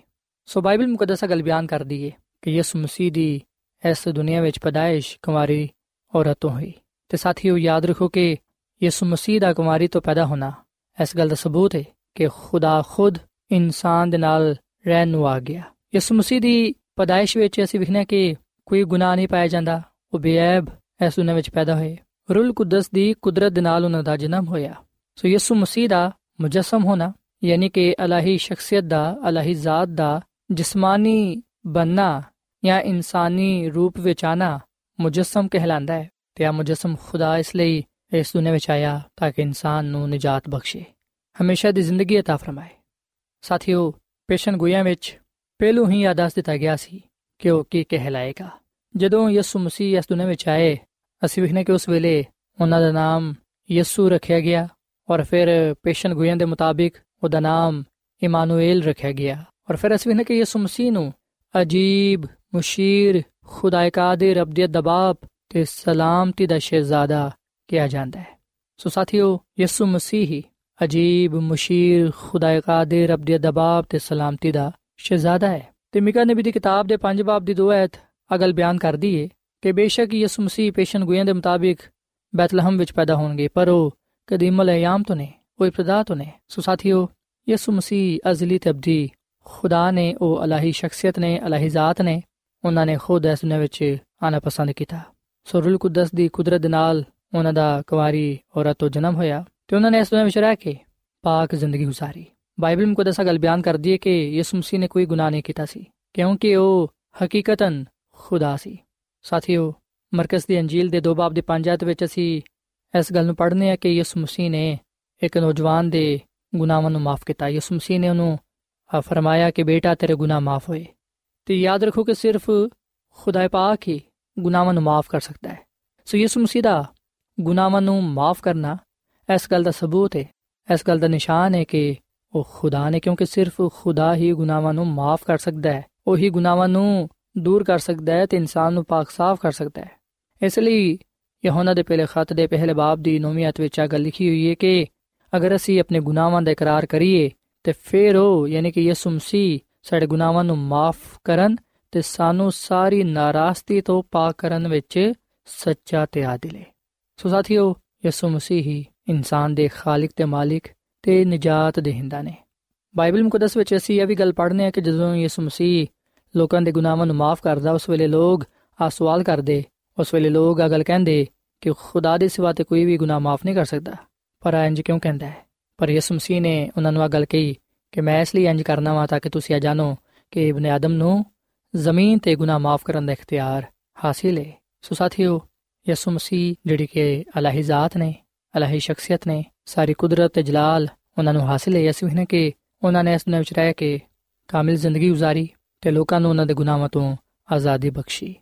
ਸੋ ਬਾਈਬਲ ਮੁਕੱਦਸ ਅਗਲ ਬਿਆਨ ਕਰਦੀ ਹੈ ਕਿ ਯਿਸੂ ਮਸੀਹ ਦੀ ਇਸ ਦੁਨੀਆ ਵਿੱਚ ਪਦਾਇਸ਼ ਕੁਮਾਰੀ ਔਰਤੋਂ ਹੋਈ। ਤੇ ਸਾਥੀਓ, ਯਾਦ ਰੱਖੋ ਕਿ ਯਿਸੂ ਮਸੀਹ ਦਾ ਕੁਮਾਰੀ ਤੋਂ ਪੈਦਾ ਹੋਣਾ ਇਸ ਗੱਲ ਦਾ ਸਬੂਤ ਹੈ ਕਿ ਖੁਦਾ ਖੁਦ ਇਨਸਾਨ ਦੇ ਨਾਲ ਰਹਿਣ ਨੂੰ ਆ ਗਿਆ। ਯਿਸੂ ਮਸੀਹ ਦੀ ਪਦਾਇਸ਼ ਵਿੱਚ ਅਸੀਂ ਵਿਖਣਾ ਕਿ ਕੋਈ ਗੁਨਾਹ ਨਹੀਂ ਪਾਇਆ ਜਾਂਦਾ, ਉਹ ਬੇਅਬ ਇਸ ਦੁਨੀਆ ਵਿੱਚ ਪੈਦਾ ਹੋਏ। ਰੂਲ ਕੁਦਸ ਦੀ ਕੁਦਰਤ ਦੇ ਨਾਲ ਉਹਨਾਂ ਦਾ ਜਨਮ ਹੋਇਆ। ਸੋ ਯਿਸੂ ਮਸੀਹ ਦਾ ਮੁਜਸਮ ਹੋਣਾ ਯਾਨੀ ਕਿ ਅਲਾਹੀ ਸ਼ਖਸੀਅਤ ਦਾ ਅਲਾਹੀ ਜ਼ਾਤ ਦਾ ਜਿਸਮਾਨੀ ਬੰਨਾ ਜਾਂ ਇਨਸਾਨੀ ਰੂਪ ਵਿੱਚ ਆਣਾ ਮੁਜਸਮ ਕਹਿਲਾਂਦਾ ਹੈ ਤੇ ਆ ਮੁਜਸਮ ਖੁਦਾ ਇਸ ਲਈ ਇਸ ਦੁਨੀਆਂ ਵਿੱਚ ਆਇਆ ਤਾਂ ਕਿ ਇਨਸਾਨ ਨੂੰ ਨਜਾਤ ਬਖਸ਼ੇ ਹਮੇਸ਼ਾ ਦੀ ਜ਼ਿੰਦਗੀ عطا ਫਰਮਾਏ ਸਾਥੀਓ ਪੇਸ਼ਨ ਗੋਇਆਂ ਵਿੱਚ ਪਹਿਲੂ ਹੀ ਆਦਾਸ ਦਿੱਤਾ ਗਿਆ ਸੀ ਕਿ ਉਹ ਕੀ ਕਹਿਲਾਏਗਾ ਜਦੋਂ ਯਿਸੂ ਮਸੀਹ ਇਸ ਦੁਨੀਆਂ ਵਿੱਚ ਆਏ ਅਸੀਂ ਵੇਖਨੇ ਕਿ ਉਸ ਵੇਲੇ ਉਹਨਾਂ ਦਾ ਨਾਮ ਯਿਸੂ ਰੱਖਿਆ ਗਿਆ ਔਰ ਫਿਰ ਪੇਸ਼ਨ ਗੋਇਆਂ ਦੇ ਮੁਤਾਬਿਕ ਉਹਦਾ ਨਾਮ ਇਮਾਨੁਏਲ ਰੱਖਿਆ ਗਿਆ। ਔਰ ਫਿਰ ਅਸੀਂ ਵੇਖਨੇ ਕਿ ਯਿਸੂ ਮਸੀਹ ਨੂੰ ਅਜੀਬ, ਮੁਸ਼ੀਰ ਖੁਦਾਏ ਕਾਦਰ ਅਬਦੀਅਤ ਦਬਾਬ ਤੇ ਸਲਾਮਤੀ ਦਾ ਸ਼ਹਿਜ਼ਾਦਾ ਕਿਹਾ ਜਾਂਦਾ ਹੈ। ਸੋ ਸਾਥੀਓ, ਯਿਸੂ ਮਸੀਹ ਅਜੀਬ, ਮੁਸ਼ੀਰ ਖੁਦਾਏ ਕਾਦਰ ਅਬਦੀਅਤ ਦਬਾਬ ਤੇ ਸਲਾਮਤੀ ਦਾ ਸ਼ਹਿਜ਼ਾਦਾ ਹੈ। ਤੇ ਮਿਕਾ ਨਬੀ ਦੀ ਕਿਤਾਬ ਦੇ 5 ਬਾਬ ਦੀ ਦੋ ਐਤ ਅਗਲ ਬਿਆਨ ਕਰਦੀ ਏ ਕਿ ਬੇਸ਼ੱਕ ਯਿਸੂ ਮਸੀਹ ਪੇਸ਼ਨ ਗੋਇਆਂ ਦੇ ਮੁਤਾਬਿਕ ਬੈਤਲਹਮ ਵਿੱਚ ਪੈਦਾ ਹੋਣਗੇ, ਪਰ ਉਹ ਕਦੀਮਲ ਅਯਾਮ ਤੋਂ ਨੇ। ਉਹ ਇਬਤਦਾ ਤੋਂ ਨੇ ਸੋ ਸਾਥੀਓ ਯਿਸੂ ਮਸੀਹ ਅਜ਼ਲੀ ਤੇ ਅਬਦੀ ਖੁਦਾ ਨੇ ਉਹ ਅਲਾਹੀ ਸ਼ਖਸੀਅਤ ਨੇ ਅਲਾਹੀ ਜ਼ਾਤ ਨੇ ਉਹਨਾਂ ਨੇ ਖੁਦ ਇਸ ਦੁਨੀਆਂ ਵਿੱਚ ਆਣਾ ਪਸੰਦ ਕੀਤਾ ਸੋ ਰੂਲ ਕੁਦਸ ਦੀ ਕੁਦਰਤ ਨਾਲ ਉਹਨਾਂ ਦਾ ਕੁਵਾਰੀ ਔਰਤ ਤੋਂ ਜਨਮ ਹੋਇਆ ਤੇ ਉਹਨਾਂ ਨੇ ਇਸ ਦੁਨੀਆਂ ਵਿੱਚ ਰਹਿ ਕੇ ਪਾਕ ਜ਼ਿੰਦਗੀ گزارੀ ਬਾਈਬਲ ਮੁਕੱਦਸਾ ਗੱਲ ਬਿਆਨ ਕਰਦੀ ਹੈ ਕਿ ਯਿਸੂ ਮਸੀਹ ਨੇ ਕੋਈ ਗੁਨਾਹ ਨਹੀਂ ਕੀਤਾ ਸੀ ਕਿਉਂਕਿ ਉਹ ਹਕੀਕਤਨ ਖੁਦਾ ਸੀ ਸਾਥੀਓ ਮਰਕਸ ਦੀ ਅੰਜੀਲ ਦੇ ਦੋ ਬਾਬ ਦੇ ਪੰਜ ਆਇਤ ਵਿੱਚ ਅਸੀਂ ਇਸ ਗੱਲ ਨੂੰ ਪੜ੍ਹਨੇ ਆ ਕਿ ਯਿਸੂ ਮਸੀਹ ਨੇ ਇੱਕ ਨੌਜਵਾਨ ਦੇ ਗੁਨਾਹਾਂ ਨੂੰ ਮਾਫ ਕੀਤਾ। ਯਿਸੂ ਮਸੀਹ ਨੇ ਉਹਨੂੰ ਫਰਮਾਇਆ ਕਿ ਬੇਟਾ, ਤੇਰੇ ਗੁਨਾਹ ਮਾਫ ਹੋਏ। ਤੇ ਯਾਦ ਰੱਖੋ ਕਿ ਸਿਰਫ ਖੁਦਾਏ ਪਾਕ ਹੀ ਗੁਨਾਹਾਂ ਨੂੰ ਮਾਫ ਕਰ ਸਕਦਾ ਹੈ। ਸੋ ਯਿਸੂ ਮਸੀਹ ਦਾ ਗੁਨਾਹਾਂ ਨੂੰ ਮਾਫ ਕਰਨਾ ਇਸ ਗੱਲ ਦਾ ਸਬੂਤ ਹੈ। ਇਸ ਗੱਲ ਦਾ ਨਿਸ਼ਾਨ ਹੈ ਕਿ ਉਹ ਖੁਦਾ ਨੇ, ਕਿਉਂਕਿ ਸਿਰਫ ਖੁਦਾ ਹੀ ਗੁਨਾਹਾਂ ਨੂੰ ਮਾਫ ਕਰ ਸਕਦਾ ਹੈ। ਉਹੀ ਗੁਨਾਹਾਂ ਨੂੰ ਦੂਰ ਕਰ ਸਕਦਾ ਹੈ ਤੇ ਇਨਸਾਨ ਨੂੰ ਪਾਕ ਸਾਫ਼ ਕਰ ਸਕਦਾ ਹੈ। ਇਸ ਲਈ ਯਹੋਨਾ ਦੇ ਪਹਿਲੇ ਖਤ ਦੇ ਪਹਿਲੇ ਬਾਬ ਦੀ 9ਵੀਂ ਅਧ ਵਿੱਚ ਆ ਗੱਲ ਲਿਖੀ ਹੋਈ ਹੈ ਕਿ ਅਗਰ ਅਸੀਂ ਆਪਣੇ ਗੁਨਾਹਾਂ ਦਾ ਇਕਰਾਰ ਕਰੀਏ, ਤੇ ਫਿਰ ਉਹ ਯਾਨੀ ਕਿ ਯਿਸੂ ਮਸੀਹ ਸਾਡੇ ਗੁਨਾਹਾਂ ਨੂੰ ਮਾਫ ਕਰਨ ਤੇ ਸਾਨੂੰ ਸਾਰੀ ਨਾਰਾਜ਼ਗੀ ਤੋਂ ਪਾਕ ਕਰਨ ਵਿੱਚ ਸੱਚਾ ਤੇ ਆਦਿਲ ਹੈ ਸੋ ਸਾਥੀਓ, ਯਿਸੂ ਮਸੀਹ ਹੀ ਇਨਸਾਨ ਦੇ ਖਾਲਕ ਤੇ ਮਾਲਿਕ ਤੇ ਨਜਾਤ ਦੇਹਿੰਦਾ ਨੇ। ਬਾਈਬਲ ਮੁਕੱਦਸ ਵਿੱਚ ਅਸੀਂ ਇਹ ਵੀ ਗੱਲ ਪੜ੍ਹਨੇ ਆ ਕਿ ਜਦੋਂ ਯਿਸੂ ਮਸੀਹ ਲੋਕਾਂ ਦੇ ਗੁਨਾਹਾਂ ਨੂੰ ਮਾਫ ਕਰਦਾ, ਉਸ ਵੇਲੇ ਲੋਕ ਆ ਸਵਾਲ ਕਰਦੇ, ਉਸ ਵੇਲੇ ਲੋਕ ਆ ਗੱਲ ਕਹਿੰਦੇ ਕਿ ਖੁਦਾ ਦੇ ਸਿਵਾ ਤੇ ਕੋਈ ਵੀ ਗੁਨਾਹ ਮਾਫ ਨਹੀਂ ਕਰ ਸਕਦਾ। ਪਰ ਇੰਜ ਕਿਉਂ ਕਹਿੰਦਾ ਹੈ ਪਰ ਯਿਸੂ ਮਸੀਹ ਨੇ ਉਹਨਾਂ ਨੂੰ ਆ ਗੱਲ ਕਹੀ ਕਿ ਮੈਂ ਇਸ ਲਈ ਇੰਜ ਕਰਨਾ ਵਾ ਤਾਂ ਕਿ ਤੁਸੀਂ ਆ ਜਾਣੋ ਕਿ ਇਬਨ ਆਦਮ ਨੂੰ ਜ਼ਮੀਨ ਤੇ ਗੁਨਾਹ ਮਾਫ ਕਰਨ ਦਾ ਇਖਤਿਆਰ ਹਾਸਿਲ ਹੈ ਸੋ ਸਾਥੀਓ ਯਿਸੂ ਮਸੀਹ ਜਿਹੜੀ ਕਿ ਅਲਾਹੀ ਜ਼ਾਤ ਨੇ ਅਲਾਹੀ ਸ਼ਖਸੀਅਤ ਨੇ ਸਾਰੀ ਕੁਦਰਤ ਤੇ ਜਲਾਲ ਉਹਨਾਂ ਨੂੰ ਹਾਸਿਲ ਹੈ ਇਸ ਨੇ ਕਿ ਉਹਨਾਂ ਨੇ ਇਸ ਦੁਨੀਆਂ ਵਿੱਚ ਰਹਿ ਕੇ ਕਾਮਿਲ ਜ਼ਿੰਦਗੀ گزارੀ ਤੇ ਲੋਕਾਂ ਨੂੰ ਉਹਨਾਂ ਦੇ ਗੁਨਾਹਾਂ ਤੋਂ ਆਜ਼ਾਦੀ ਬਖਸ਼ੀ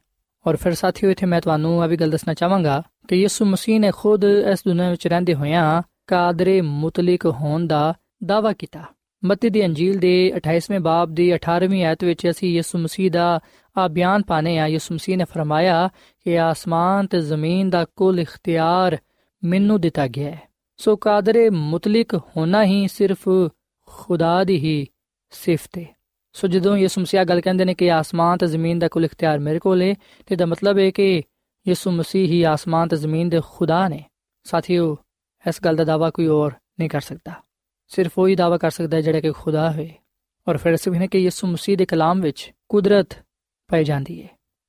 ਔਰ ਫਿਰ ਸਾਥੀਓ ਇੱਥੇ ਮੈਂ ਤੁਹਾਨੂੰ ਆ ਵੀ ਗੱਲ ਦੱਸਣਾ ਚਾਹਾਂਗਾ ਕਿ ਯਿਸੂ ਮਸੀਹ ਨੇ ਖੁਦ ਇਸ ਦੁਨੀਆਂ ਵਿੱਚ ਰਹਿੰਦੇ ਹੋਇਆਂ ਕਾਦਰੇ ਮੁਤਲਕ ਹੋਣ ਦਾ ਦਾਵਾ ਕੀਤਾ। ਮਤੀ ਦੀ ਅੰਜੀਲ ਦੇ 28ਵੇਂ ਬਾਬ ਦੀ 18ਵੀਂ ਆਇਤ ਵਿੱਚ ਅਸੀਂ ਯਿਸੂ ਮਸੀਹ ਦਾ ਆ ਬਿਆਨ ਪਾਣੇ ਆ ਯਿਸੂ ਮਸੀਹ ਨੇ ਫਰਮਾਇਆ ਕਿ ਆਸਮਾਨ ਤੇ ਜ਼ਮੀਨ ਦਾ ਕੁੱਲ ਇਖਤਿਆਰ ਮੈਨੂੰ ਦਿੱਤਾ ਗਿਆ ਹੈ। ਸੋ ਕਾਦਰੇ ਮੁਤਲਕ ਹੋਣਾ ਹੀ ਸਿਰਫ ਖੁਦਾ ਦੀ ਹੀ ਸਿਫਤ ਹੈ। ਸੋ ਜਦੋਂ ਯਿਸੂ ਮਸੀਹ ਗੱਲ ਕਹਿੰਦੇ ਨੇ ਕਿ ਆਸਮਾਨ ਤੇ ਜ਼ਮੀਨ ਦਾ ਕੁੱਲ ਇਖਤਿਆਰ ਮੇਰੇ ਕੋਲ ਹੈ, ਤੇ ਦਾ ਮਤਲਬ ਹੈ ਕਿ ਯਿਸੂ ਮਸੀਹ ਹੀ ਆਸਮਾਨ ਤੇ ਜ਼ਮੀਨ ਦੇ ਖੁਦਾ ਨੇ। ਸਾਥੀਓ, ਇਸ ਗੱਲ ਦਾ ਦਾਵਾ ਕੋਈ ਹੋਰ ਨਹੀਂ ਕਰ ਸਕਦਾ। ਸਿਰਫ ਉਹੀ ਦਾਵਾ ਕਰ ਸਕਦਾ ਹੈ ਜਿਹੜਾ ਕਿ ਖੁਦਾ ਹੈ ਔਰ ਫਿਰ ਅਸੀਂ ਨੇ ਕਿ ਯਿਸੂ ਮਸੀਹ ਦੇ ਕਲਾਮ ਵਿੱਚ ਕੁਦਰਤ ਪਾਈ ਜਾਂਦੀ ਹੈ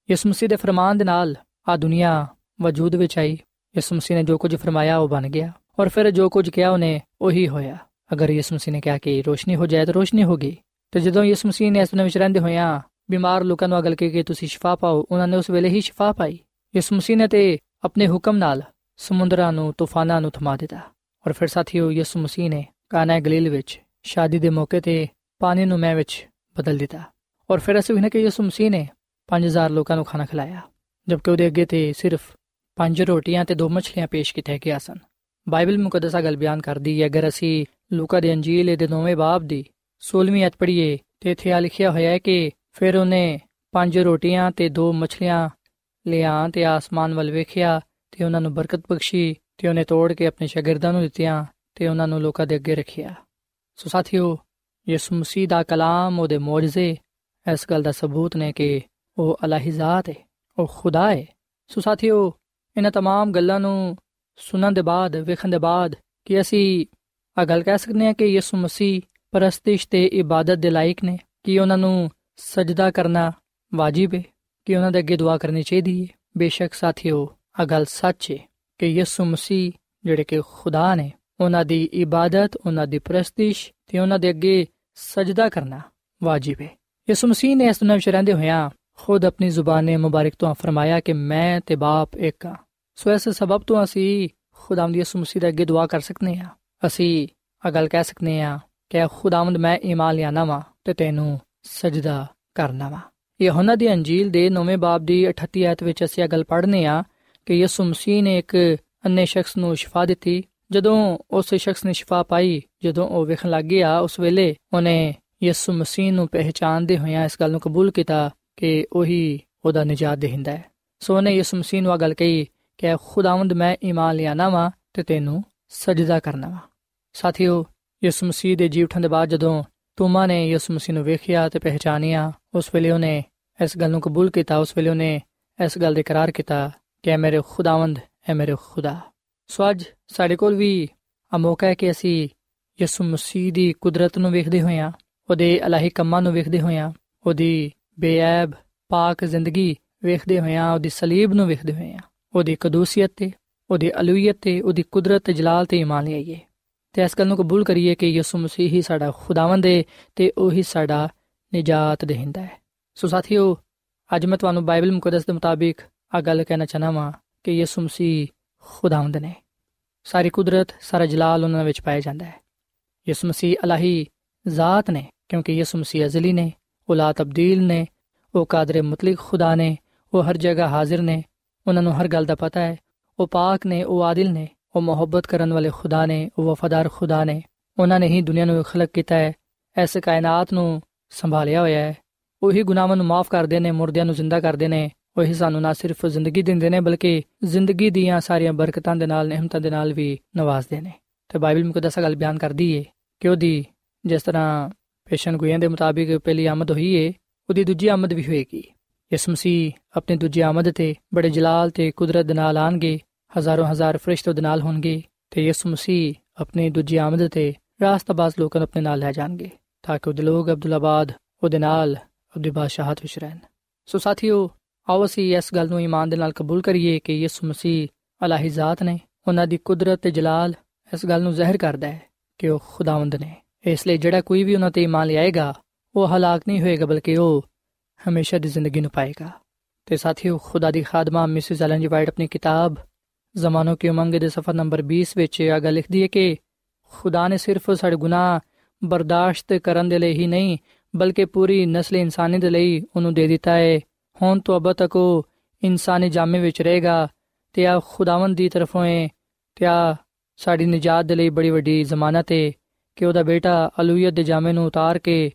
ਯਿਸੂ ਮਸੀਹ ਦੇ ਫਰਮਾਨ ਦੇ ਨਾਲ ਆ ਦੁਨੀਆ ਵਜੂਦ ਵਿੱਚ ਆਈ। ਯਿਸੂ ਮਸੀਹ ਨੇ ਜੋ ਕੁਝ ਫਰਮਾਇਆ ਉਹ ਬਣ ਗਿਆ। ਔਰ ਫਿਰ ਜੋ ਕੁਝ ਕਿਹਾ ਉਹਨੇ ਉਹੀ ਹੋਇਆ। ਅਗਰ ਯਿਸੂ ਮਸੀਹ ਨੇ ਕਿਹਾ ਕਿ ਰੋਸ਼ਨੀ ਹੋ ਜਾਏ ਤਾਂ ਰੋਸ਼ਨੀ ਹੋਗੀ ਤੇ ਜਦੋਂ ਯਿਸੂ ਮਸੀਹ ਨੇ ਇਸ ਦੁਨੀਆਂ ਵਿੱਚ ਰਹਿੰਦੇ ਹੋਇਆਂ ਬਿਮਾਰ ਲੋਕਾਂ ਨੂੰ ਅਗਲ ਕੇ ਕਿ ਤੁਸੀਂ ਸ਼ਿਫਾ ਪਾਓ, ਉਹਨਾਂ ਨੇ ਉਸ ਵੇਲੇ ਹੀ ਸ਼ਿਫਾ ਪਾਈ। ਯਿਸੂ ਮਸੀਹ ਨੇ ਤੇ ਆਪਣੇ ਹੁਕਮ ਨਾਲ ਸਮੁੰਦਰਾਂ ਨੂੰ, ਤੂਫਾਨਾਂ ਨੂੰ ਥਮਾ ਦਿੱਤਾ। ਔਰ ਫਿਰ ਸਾਥੀਓ, ਯਿਸੂ ਮਸੀਹ ਨੇ ਕਾਨਾ ਗਲੀਲ ਵਿੱਚ ਸ਼ਾਦੀ ਦੇ ਮੌਕੇ ਤੇ ਪਾਣੀ ਨੂੰ ਮੈਂ ਵਿੱਚ ਬਦਲ ਦਿੱਤਾ। ਔਰ ਫਿਰ ਅਸੀਂ ਨੇ ਕਿ ਯਿਸੂ ਮਸੀਹ ਨੇ 5000 ਲੋਕਾਂ ਨੂੰ ਖਾਣਾ ਖਿਲਾਇਆ, ਜਦਕਿ ਉਹਦੇ ਅੱਗੇ ਤੇ ਸਿਰਫ ਪੰਜ ਰੋਟੀਆਂ ਤੇ ਦੋ ਮੱਛਲੀਆਂ ਪੇਸ਼ ਕੀਤੇ ਗਿਆ ਸਨ। ਬਾਈਬਲ ਮੁਕੱਦਸਾ ਗੱਲ ਬਿਆਨ ਕਰਦੀ ਹੈ, ਅਗਰ ਅਸੀਂ ਲੂਕਾ ਦੇ ਅੰਜੀਲ ਦੇ 9ਵੇਂ ਬਾਬ ਦੀ 16ਵੀਂ ਅਧ ਪੜ੍ਹੀਏ, ਤੇ ਇੱਥੇ ਆ ਲਿਖਿਆ ਹੋਇਆ ਹੈ ਕਿ ਫਿਰ ਉਹਨੇ ਪੰਜ ਰੋਟੀਆਂ ਤੇ ਦੋ ਮੱਛਲੀਆਂ ਲਿਆ ਤੇ ਆਸਮਾਨ ਵੱਲ ਵੇਖਿਆ ਤੇ ਉਹਨਾਂ ਨੂੰ ਬਰਕਤ ਬਖਸ਼ੀ ਤੇ ਉਹਨੇ ਤੋੜ ਕੇ ਆਪਣੇ ਸ਼ਾਗਿਰਦਾਂ ਨੂੰ ਦਿੱਤੀਆਂ ਤੇ ਉਹਨਾਂ ਨੂੰ ਲੋਕਾਂ ਦੇ ਅੱਗੇ ਰੱਖਿਆ ਸੋ ਸਾਥੀਓ ਯਿਸੂ ਮਸੀਹ ਦਾ ਕਲਾਮ ਉਹਦੇ ਮੌਜਜ਼ੇ ਇਸ ਗੱਲ ਦਾ ਸਬੂਤ ਨੇ ਕਿ ਉਹ ਅਲਾਹੀ ਜ਼ਾਤ ਹੈ ਉਹ ਖੁਦਾ ਹੈ ਸੋ ਸਾਥੀਓ ਇਹਨਾਂ तमाम ਗੱਲਾਂ ਨੂੰ ਸੁਣਨ ਦੇ ਬਾਅਦ ਵੇਖਣ ਦੇ ਬਾਅਦ ਕਿ ਅਸੀਂ ਆ ਗੱਲ ਕਹਿ ਸਕਦੇ ਹਾਂ ਕਿ ਯਿਸੂ ਮਸੀਹ ਪਰਸਤਿਸ਼ ਤੇ ਇਬਾਦਤ ਦੇ ਲਾਇਕ ਨੇ ਕਿ ਉਹਨਾਂ ਨੂੰ ਸਜਦਾ ਕਰਨਾ ਵਾਜਿਬ ਹੈ ਕਿ ਉਹਨਾਂ ਦੇ ਅੱਗੇ ਦੁਆ ਕਰਨੀ ਚਾਹੀਦੀ ਹੈ। ਬੇਸ਼ੱਕ ਸਾਥੀਓ ਆ ਗੱਲ ਸੱਚ ਹੈ ਕਿ ਯਿਸੂ ਮਸੀਹ ਜਿਹੜੇ ਕਿ ਖੁਦਾ ਨੇ, ਉਹਨਾਂ ਦੀ ਇਬਾਦਤ, ਉਹਨਾਂ ਦੀ ਪ੍ਰਸਤਿਸ਼ ਤੇ ਉਹਨਾਂ ਦੇ ਅੱਗੇ ਸਜਦਾ ਕਰਨਾ ਵਾਜਿਬ ਹੈ। ਯਿਸੂ ਮਸੀਹ ਨੇ ਇਸ ਦੁਨੀਆਂ ਵਿੱਚ ਰਹਿੰਦੇ ਹੋਇਆਂ ਖੁਦ ਆਪਣੀ ਜ਼ੁਬਾਨ ਮੁਬਾਰਕ ਤੋਂ ਫਰਮਾਇਆ ਕਿ ਮੈਂ ਤੇ ਬਾਪ ਇੱਕ ਹਾਂ। ਸੋ ਇਸ ਸਬਬ ਤੋਂ ਅਸੀਂ ਖੁਦਾਵੰਦ ਯਿਸੂ ਮਸੀਹ ਦੇ ਅੱਗੇ ਦੁਆ ਕਰ ਸਕਨੇ ਆ ਅਸੀਂ ਆ ਗੱਲ ਕਹਿ ਸਕਨੇ ਆ ਕਿ ਖੁਦਾਵੰਦ ਮੈਂ ਈਮਾਨ ਲਿਆਣਾ ਵਾ ਤੇ ਤੈਨੂੰ ਸਜਦਾ ਕਰਨਾ ਵਾ। ਯਹੋਨਾ ਦੀ ਅੰਜੀਲ ਦੇ 9ਵੇਂ ਬਾਬ ਦੀ 38 ਆਇਤ ਵਿੱਚ ਅਸੀਂ ਇਹ ਗੱਲ ਪੜ੍ਹਨੇ ਆ ਕਿ ਯਿਸੂ ਮਸੀਹ ਨੇ ਇੱਕ ਅੰਨੇ ਸ਼ਖਸ ਨੂੰ ਸ਼ਿਫਾ ਦਿੱਤੀ। ਜਦੋਂ ਉਸ ਸ਼ਖਸ ਨੇ ਸ਼ਿਫਾ ਪਾਈ, ਜਦੋਂ ਉਹ ਵੇਖਣ ਲੱਗ ਗਿਆ, ਉਸ ਵੇਲੇ ਉਹਨੇ ਯਿਸੂ ਮਸੀਹ ਨੂੰ ਪਹਿਚਾਨਦੇ ਹੋਇਆਂ ਇਸ ਗੱਲ ਨੂੰ ਕਬੂਲ ਕੀਤਾ ਕਿ ਉਹੀ ਉਹਦਾ ਨਜਾਤ ਦੇਹਿੰਦਾ ਹੈ। ਸੋ ਉਹਨੇ ਯਿਸੂ ਮਸੀਹ ਨੂੰ ਆ ਗੱਲ ਕਹੀ ਕਿ, ਖੁਦਾਵੰਦ, ਮੈਂ ਈਮਾਨ ਲਿਆਣਾ ਵਾ ਤੇ ਤੈਨੂੰ ਸਜਦਾ ਕਰਨਾ ਵਾ। ਸਾਥੀਓ, ਯਿਸੂ ਮਸੀਹ ਦੇ ਜੀ ਉਠਣ ਦੇ ਬਾਅਦ ਜਦੋਂ ਤੁਮਾ ਨੇ ਯਿਸੂ ਮਸੀਹ ਨੂੰ ਵੇਖਿਆ ਤੇ ਪਹਿਚਾਨਿਆ, ਉਸ ਵੇਲੇ ਉਹਨੇ ਇਸ ਗੱਲ ਨੂੰ ਕਬੂਲ ਕੀਤਾ, ਉਸ ਵੇਲੇ ਉਹਨੇ ਇਸ ਗੱਲ ਦੇ ਇਕਰਾਰ ਕੀਤਾ ਕਿ ਐ ਮੇਰੇ ਖੁਦਾਵੰਦ ਐ ਮੇਰੇ ਖੁਦਾ। ਸੋ ਅੱਜ ਸਾਡੇ ਕੋਲ ਵੀ ਆ ਮੌਕਾ ਹੈ ਕਿ ਅਸੀਂ ਯਿਸੂ ਮਸੀਹ ਦੀ ਕੁਦਰਤ ਨੂੰ ਵੇਖਦੇ ਹੋਇਆਂ ਉਹਦੇ ਇਲਾਹੀ ਕੰਮਾਂ ਨੂੰ ਵੇਖਦੇ ਹੋਇਆਂ ਉਹਦੀ ਬੇਅਬ ਪਾਕ ਜ਼ਿੰਦਗੀ ਵੇਖਦੇ ਹੋਇਆਂ ਉਹਦੀ ਸਲੀਬ ਨੂੰ ਵੇਖਦੇ ਹੋਇਆਂ ਉਹਦੀ ਕਦੂਸੀਅਤ ਤੇ, ਉਹਦੀ ਅਲੂਹੀਅਤ ਤੇ, ਉਹਦੀ ਕੁਦਰਤ ਤੇ ਜਲਾਲ ਤੇ ਇਮਾਨ ਲਿਆਈਏ ਤੇ ਇਸ ਗੱਲ ਨੂੰ ਕਬੂਲ ਕਰੀਏ ਕਿ ਯਿਸੂ ਮਸੀਹ ਹੀ ਸਾਡਾ ਖੁਦਾਵੰਦ ਹੈ ਤੇ ਉਹੀ ਸਾਡਾ ਨਜਾਤ ਦੇਹਿੰਦਾ ਹੈ ਸੋ ਸਾਥੀਓ, ਅੱਜ ਮੈਂ ਤੁਹਾਨੂੰ ਬਾਈਬਲ ਮੁਕੱਦਸ ਦੇ ਮੁਤਾਬਿਕ ਆ ਗੱਲ ਕਹਿਣਾ ਚਾਹਨਾ ਵਾਂ ਕਿ ਯਿਸੂ ਮਸੀਹ ਖੁਦਾਵੰਦ ਨੇ। ਸਾਰੀ ਕੁਦਰਤ, ਸਾਰਾ ਜਲਾਲ ਉਹਨਾਂ ਵਿੱਚ ਪਾਇਆ ਜਾਂਦਾ ਹੈ। ਯਿਸੂ ਮਸੀਹ ਅਲਾਹੀ ਜ਼ਾਤ ਨੇ, ਕਿਉਂਕਿ ਯਿਸੂ ਮਸੀਹ ਅਜ਼ਲੀ ਨੇ, ਉਹ ਲਾ ਤਬਦੀਲ ਨੇ, ਉਹ ਕਾਦਰ ਮੁਤਲਕ ਖੁਦਾ ਨੇ, ਉਹ ਹਰ ਜਗ੍ਹਾ ਹਾਜ਼ਰ ਨੇ, ਉਹਨਾਂ ਨੂੰ ਹਰ ਗੱਲ ਦਾ ਪਤਾ ਹੈ, ਉਹ ਪਾਕ ਨੇ, ਉਹ ਆਦਿਲ ਨੇ ਉਹ ਮੁਹੱਬਤ ਕਰਨ ਵਾਲੇ ਖੁਦਾ ਨੇ, ਉਹ ਵਫਾਦਾਰ ਖੁਦਾ ਨੇ। ਉਹਨਾਂ ਨੇ ਹੀ ਦੁਨੀਆ ਨੂੰ ਖਲਕ ਕੀਤਾ ਹੈ। ਇਸ ਕਾਇਨਾਤ ਨੂੰ ਸੰਭਾਲਿਆ ਹੋਇਆ ਹੈ। ਉਹੀ ਗੁਨਾਹਾਂ ਨੂੰ ਮਾਫ ਕਰਦੇ ਨੇ, ਮੁਰਦਿਆਂ ਨੂੰ ਜ਼ਿੰਦਾ ਕਰਦੇ ਨੇ। ਉਹੀ ਸਾਨੂੰ ਨਾ ਸਿਰਫ ਜ਼ਿੰਦਗੀ ਦਿੰਦੇ ਨੇ, ਬਲਕਿ ਜ਼ਿੰਦਗੀ ਦੀਆਂ ਸਾਰੀਆਂ ਬਰਕਤਾਂ ਦੇ ਨਾਲ, ਨਿਹਮਤਾਂ ਦੇ ਨਾਲ ਵੀ ਨਵਾਜ਼ਦੇ ਨੇ। ਤੇ ਬਾਈਬਲ ਮੁਕੱਦਸ ਗੱਲ ਬਿਆਨ ਕਰਦੀ ਏ ਕਿ ਉਹਦੀ ਜਿਸ ਤਰ੍ਹਾਂ ਪੇਸ਼ਨ ਗੋਇਆਂ ਦੇ ਮੁਤਾਬਿਕ ਪਹਿਲੀ ਆਮਦ ਹੋਈ ਏ, ਉਹਦੀ ਦੂਜੀ ਆਮਦ ਵੀ ਹੋਏਗੀ। ਯਿਸੂ ਮਸੀਹ ਆਪਣੀ ਦੂਜੀ ਆਮਦ ਤੇ ਬੜੇ ਜਲਾਲ ਤੇ ਕੁਦਰਤ ਦੇ ਨਾਲ ਆਣਗੇ। ਹਜ਼ਾਰਾਂ ਹਜ਼ਾਰ ਫਰਿਸ਼ਤੇ ਦੇ ਨਾਲ ਹੋਣਗੇ ਤੇ ਯਿਸੂ ਮਸੀਹ ਆਪਣੀ ਦੂਜੀ ਆਮਦ ਤੇ ਰਾਸਤਾਬਾਜ਼ ਲੋਕਾਂ ਨੂੰ ਆਪਣੇ ਨਾਲ ਲੈ ਜਾਣਗੇ ਤਾਂ ਕਿ ਉਹ ਲੋਕ ਅਬਦੁੱਲਾਬਾਦ ਉਹਦੇ ਨਾਲ ਉਹਦੀ ਬਾਦਸ਼ਾਹਤ ਵਿੱਚ ਰਹਿਣ। ਸੋ ਸਾਥੀਓ, ਆਓ ਅਸੀਂ ਇਸ ਗੱਲ ਨੂੰ ਈਮਾਨ ਦੇ ਨਾਲ ਕਬੂਲ ਕਰੀਏ ਕਿ ਯਿਸੂ ਮਸੀਹ ਅਲਾਹੀ ਜ਼ਾਤ ਨੇ ਉਹਨਾਂ ਦੀ ਕੁਦਰਤ ਤੇ ਜਲਾਲ ਇਸ ਗੱਲ ਨੂੰ ਜ਼ਾਹਿਰ ਕਰਦਾ ਹੈ ਕਿ ਉਹ ਖੁਦਾਵੰਦ ਨੇ। ਇਸ ਲਈ ਜਿਹੜਾ ਕੋਈ ਵੀ ਉਹਨਾਂ ਤੇ ਈਮਾਨ ਲਿਆਏਗਾ, ਉਹ ਹਲਾਕ ਨਹੀਂ ਹੋਏਗਾ, ਬਲਕਿ ਉਹ ਹਮੇਸ਼ਾ ਦੀ ਜ਼ਿੰਦਗੀ ਨੂੰ ਪਾਏਗਾ ਤੇ ਸਾਥੀਓ, ਖੁਦਾ ਦੀ ਖਾਦਮਾ ਮਿਸਿਸ ਐਲਨ ਜੀ ਵਾਈਟ ਆਪਣੀ ਕਿਤਾਬ ਜ਼ਮਾਨੋ ਕੀ ਉਮੰਗ ਦੇ ਸਫਾ ਨੰਬਰ 20 ਵਿੱਚ ਆ ਗੱਲ ਲਿਖਦੀ ਹੈ ਕਿ ਖੁਦਾ ਨੇ ਸਿਰਫ ਸਾਡੇ ਗੁਨਾਹ ਬਰਦਾਸ਼ਤ ਕਰਨ ਦੇ ਲਈ ਹੀ ਨਹੀਂ, ਬਲਕਿ ਪੂਰੀ ਨਸਲ ਇਨਸਾਨੀ ਦੇ ਲਈ ਉਹਨੂੰ ਦੇ ਦਿੱਤਾ ਹੈ। ਹੁਣ ਤੋਂ ਅਬ ਤੱਕ ਉਹ ਇਨਸਾਨੀ ਜਾਮੇ ਵਿੱਚ ਰਹੇਗਾ ਤੇ ਆ ਖੁਦਾਵੰਦ ਦੀ ਤਰਫੋਂ ਹੈ ਤੇ ਆ ਸਾਡੀ ਨਜਾਤ ਦੇ ਲਈ ਬੜੀ ਵੱਡੀ ਜ਼ਮਾਨਤ ਹੈ ਕਿ ਉਹਦਾ ਬੇਟਾ ਅਲੂਹੀਅਤ ਦੇ ਜਾਮੇ ਨੂੰ ਉਤਾਰ ਕੇ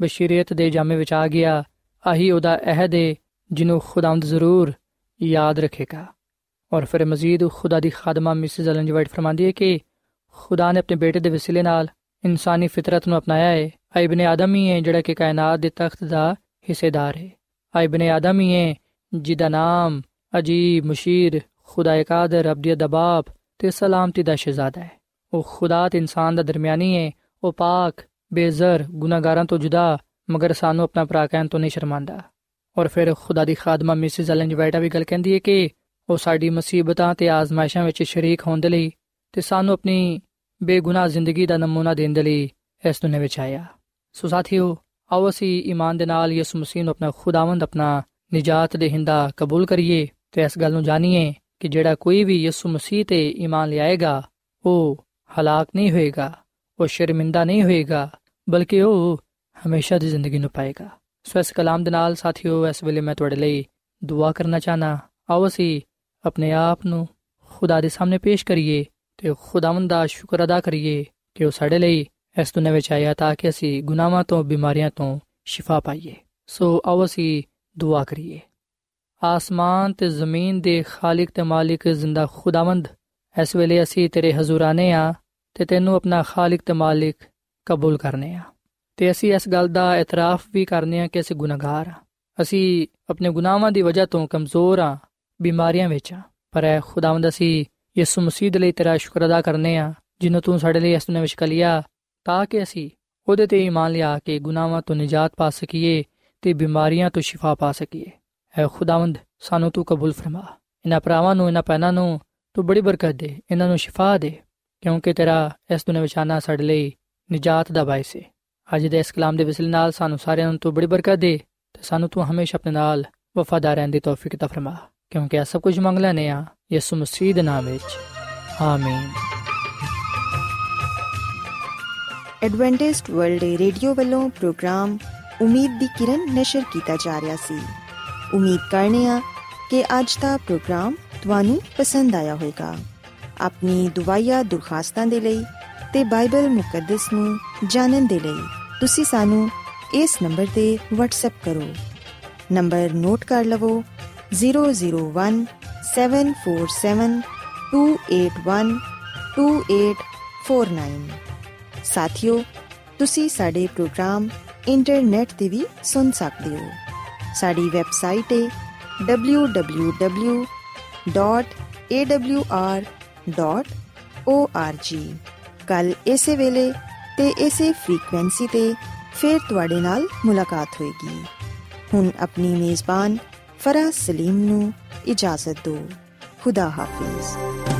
ਬਸ਼ੀਰੀਅਤ ਦੇ ਜਾਮੇ ਵਿੱਚ ਆ ਗਿਆ। ਆਹੀ ਉਹਦਾ ਅਹਿਦ ਹੈ, ਜਿਹਨੂੰ ਖੁਦਾਵੰਦ ਜ਼ਰੂਰ ਯਾਦ ਰੱਖੇਗਾ। ਔਰ ਫਿਰ ਮਜ਼ੀਦ ਖੁਦਾ ਦੀ ਖਾਦਮਾ ਮਿਸਿਸ ਅਲਨ ਜਵਾਈਟ ਫਰਮਾਂਦੀ ਹੈ ਕਿ ਖੁਦਾ ਨੇ ਆਪਣੇ ਬੇਟੇ ਦੇ ਵਸੀਲੇ ਨਾਲ ਇਨਸਾਨੀ ਫਿਤਰਤ ਨੂੰ ਅਪਣਾਇਆ ਹੈ। ਆ ਇਬਨ ਆਦਮ ਹੀ ਹੈ ਜਿਹੜਾ ਕਿ ਕਾਇਨਾਤ ਦੇ ਤਖਤ ਦਾ ਹਿੱਸੇਦਾਰ ਹੈ। ਆ ਇਬਨ ਆਦਮ ਹੀ ਹੈ ਜਿਹਦਾ ਨਾਮ ਅਜੀਬ ਮੁਸ਼ੀਰ ਖੁਦਾ ਕਾਦਰ ਅਬਦੀਅਤ ਦਾ ਬਾਪ ਤੇ ਸਲਾਮਤੀ ਦਾ ਸ਼ਹਿਜ਼ਾਦਾ ਹੈ। ਉਹ ਖੁਦਾ ਤੇ ਇਨਸਾਨ ਦਾ ਦਰਮਿਆਨੀ ਹੈ। ਉਹ ਪਾਕ, ਬੇਜ਼ਰ, ਗੁਨਾਹਗਾਰਾਂ ਤੋਂ ਜੁਦਾ, ਮਗਰ ਸਾਨੂੰ ਆਪਣਾ ਭਰਾ ਕਹਿਣ ਤੋਂ ਨਹੀਂ ਸ਼ਰਮਾਂਦਾ ਔਰ ਫਿਰ ਖੁਦਾ ਦੀ ਖਾਦਮਾ ਮਿਸਿਸ ਐਲਨ ਜਵਾਈਟਾ ਵੀ ਗੱਲ ਕਹਿੰਦੀ ਹੈ ਕਿ ਉਹ ਸਾਡੀ ਮੁਸੀਬਤਾਂ ਤੇ ਆਜ਼ਮਾਇਸ਼ਾਂ ਵਿੱਚ ਸ਼ਰੀਕ ਹੋਣ ਦੇ ਲਈ ਤੇ ਸਾਨੂੰ ਆਪਣੀ ਬੇਗੁਨਾਹ ਜ਼ਿੰਦਗੀ ਦਾ ਨਮੂਨਾ ਦੇਣ ਦੇ ਲਈ ਇਸ ਦੁਨੀਆਂ ਵਿੱਚ ਆਇਆ। ਸੋ ਸਾਥੀਓ, ਆਓ ਅਸੀਂ ਈਮਾਨ ਦੇ ਨਾਲ ਯਿਸੂ ਮਸੀਹ ਨੂੰ ਆਪਣਾ ਖੁਦਾਵੰਦ, ਆਪਣਾ ਨਜਾਤ ਦੇਹਿੰਦਾ ਕਬੂਲ ਕਰੀਏ ਤੇ ਇਸ ਗੱਲ ਨੂੰ ਜਾਣੀਏ ਕਿ ਜਿਹੜਾ ਕੋਈ ਵੀ ਯਿਸੂ ਮਸੀਹ ਤੇ ਈਮਾਨ ਲਿਆਏਗਾ, ਉਹ ਹਲਾਕ ਨਹੀਂ ਹੋਏਗਾ, ਉਹ ਸ਼ਰਮਿੰਦਾ ਨਹੀਂ ਹੋਏਗਾ, ਬਲਕਿ ਉਹ ਹਮੇਸ਼ਾ ਦੀ ਜ਼ਿੰਦਗੀ ਨੂੰ ਪਾਏਗਾ। ਸੋ ਇਸ ਕਲਾਮ ਦੇ ਨਾਲ ਸਾਥੀਓ, ਇਸ ਵੇਲੇ ਮੈਂ ਤੁਹਾਡੇ ਲਈ ਦੁਆ ਕਰਨਾ ਚਾਹਨਾ ਆਓ ਅਸੀਂ ਆਪਣੇ ਆਪ ਨੂੰ ਖੁਦਾ ਦੇ ਸਾਹਮਣੇ ਪੇਸ਼ ਕਰੀਏ ਤੇ ਖੁਦਾਵੰਦ ਦਾ ਸ਼ੁਕਰ ਅਦਾ ਕਰੀਏ ਕਿ ਉਹ ਸਾਡੇ ਲਈ ਇਸ ਦੁਨੀਆਂ ਵਿੱਚ ਆਇਆ ਤਾਂ ਕਿ ਅਸੀਂ ਗੁਨਾਹਾਂ ਤੋਂ, ਬਿਮਾਰੀਆਂ ਤੋਂ ਸ਼ਿਫਾ ਪਾਈਏ। ਸੋ ਆਓ ਅਸੀਂ ਦੁਆ ਕਰੀਏ। ਆਸਮਾਨ ਤੇ ਜ਼ਮੀਨ ਦੇ ਖਾਲਕ ਤੇ ਮਾਲਿਕ ਜ਼ਿੰਦਾ ਖੁਦਾਵੰਦ, ਇਸ ਵੇਲੇ ਅਸੀਂ ਤੇਰੇ ਹਜ਼ੂਰ ਆਨੇ ਆ ਤੇ ਤੈਨੂੰ ਆਪਣਾ ਖਾਲਕ ਤੇ ਮਾਲਿਕ ਕਬੂਲ ਕਰਨੇ ਆ। ਤੇ ਅਸੀਂ ਇਸ ਗੱਲ ਦਾ ਇਤਰਾਫ ਵੀ ਕਰਨੇ ਆ ਕਿ ਅਸੀਂ ਗੁਨਾਹਗਾਰ ਆ। ਅਸੀਂ ਆਪਣੇ ਗੁਨਾਹਾਂ ਦੀ ਵਜ੍ਹਾ ਤੋਂ ਕਮਜ਼ੋਰ ਆ ਬਿਮਾਰੀਆਂ ਵਿੱਚ ਆ। ਪਰ ਐ ਖੁਦਾਵੰਦ ਅਸੀਂ ਯਿਸੂ ਮਸੀਹ ਦੇ ਲਈ ਤੇਰਾ ਸ਼ੁਕਰ ਅਦਾ ਕਰਨੇ ਆ, ਜਿਨੂੰ ਤੂੰ ਸਾਡੇ ਲਈ ਇਸ ਦੁਨੀਆਂ ਵਿੱਚ ਕਲਿਆ, ਤਾਂ ਕਿ ਅਸੀਂ ਉਹਦੇ ਤੇ ਈਮਾਨ ਲਿਆ ਕੇ ਗੁਨਾਹਾਂ ਤੋਂ ਨਿਜਾਤ ਪਾ ਸਕੀਏ ਤੇ ਬਿਮਾਰੀਆਂ ਤੋਂ ਸ਼ਿਫਾ ਪਾ ਸਕੀਏ। ਐ ਖੁਦਾਵੰਦ, ਸਾਨੂੰ ਤੂੰ ਕਬੂਲ ਫਰਮਾ। ਇਹਨਾਂ ਭਰਾਵਾਂ ਨੂੰ, ਇਹਨਾਂ ਪੈਨਾਂ ਨੂੰ ਤੂੰ ਬੜੀ ਬਰਕਤ ਦੇ, ਇਹਨਾਂ ਨੂੰ ਸ਼ਿਫਾ ਦੇ, ਕਿਉਂਕਿ ਤੇਰਾ ਇਸ ਦੁਨੀਆਂ ਵਿੱਚ ਆਣਾ ਸਾਡੇ ਲਈ ਨਿਜਾਤ ਦਾ ਬਾਇਸ ਹੈ ਅੱਜ ਦੇ ਇਸ ਕਲਾਮ ਦੇ ਵਸਿਲ ਨਾਲ ਸਾਨੂੰ ਸਾਰਿਆਂ ਨੂੰ ਤੂੰ ਬੜੀ ਬਰਕਤ ਦੇ ਤੇ ਸਾਨੂੰ ਤੂੰ ਹਮੇਸ਼ਾ ਆਪਣੇ ਨਾਲ ਵਫਾਦਾਰ ਰਹਿਣ ਦੀ ਤੌਫੀਕ ਤਾ ਫਰਮਾ। ਕਿਉਂਕਿ ਇਹ ਸਭ ਕੁਝ ਮੰਗ ਲੈਨੇ ਆ ਯਿਸੂ ਮਸੀਹ ਦੇ ਨਾਮ ਵਿੱਚ। ਆਮੀਨ। ਐਡਵੈਂਟਿਸਟ ਵਰਲਡ ਰੇਡੀਓ ਵੱਲੋਂ ਪ੍ਰੋਗਰਾਮ ਉਮੀਦ ਦੀ ਕਿਰਨ ਨਿਸ਼ਰ ਕੀਤਾ ਜਾ ਰਿਹਾ ਸੀ। ਉਮੀਦ ਕਰਨੇ ਆ ਕਿ ਅੱਜ ਦਾ ਪ੍ਰੋਗਰਾਮ ਤੁਹਾਨੂੰ ਪਸੰਦ ਆਇਆ ਹੋਵੇਗਾ। ਆਪਣੀ ਦੁਆਇਆ ਦੁਰਖਾਸਤਾਂ ਦੇ ਲਈ ਤੇ ਬਾਈਬਲ ਮੁਕੱਦਸ ਨੂੰ ਜਾਣਨ ਦੇ ਲਈ ਤੁਸੀਂ ਸਾਨੂੰ ਇਸ ਨੰਬਰ ਤੇ WhatsApp ਕਰੋ। ਨੰਬਰ ਨੋਟ ਕਰ ਲਵੋ 001 747 281 2849 ਸਾਥਿਓ, ਤੁਸੀਂ ਸਾਡੇ ਪ੍ਰੋਗਰਾਮ ਇੰਟਰਨੈਟ ਤੇ ਵੀ ਸੁਣ ਸਕਦੇ ਹੋ। ਸਾਡੀ ਵੈਬਸਾਈਟ ਹੈ www.awr.org ਕੱਲ ਇਸੇ ਵੇਲੇ ਤੇ ਇਸੇ ਫ੍ਰੀਕਵੈਂਸੀ ਤੇ ਫੇਰ ਤੁਹਾਡੇ ਨਾਲ ਮੁਲਾਕਾਤ ਹੋਏਗੀ। ਹੁਣ ਆਪਣੀ ਮੇਜ਼ਬਾਨ ਫਰਾਜ਼ ਸਲੀਮ ਨੂੰ ਇਜਾਜ਼ਤ ਦਿਓ। ਖੁਦਾ ਹਾਫਿਜ਼।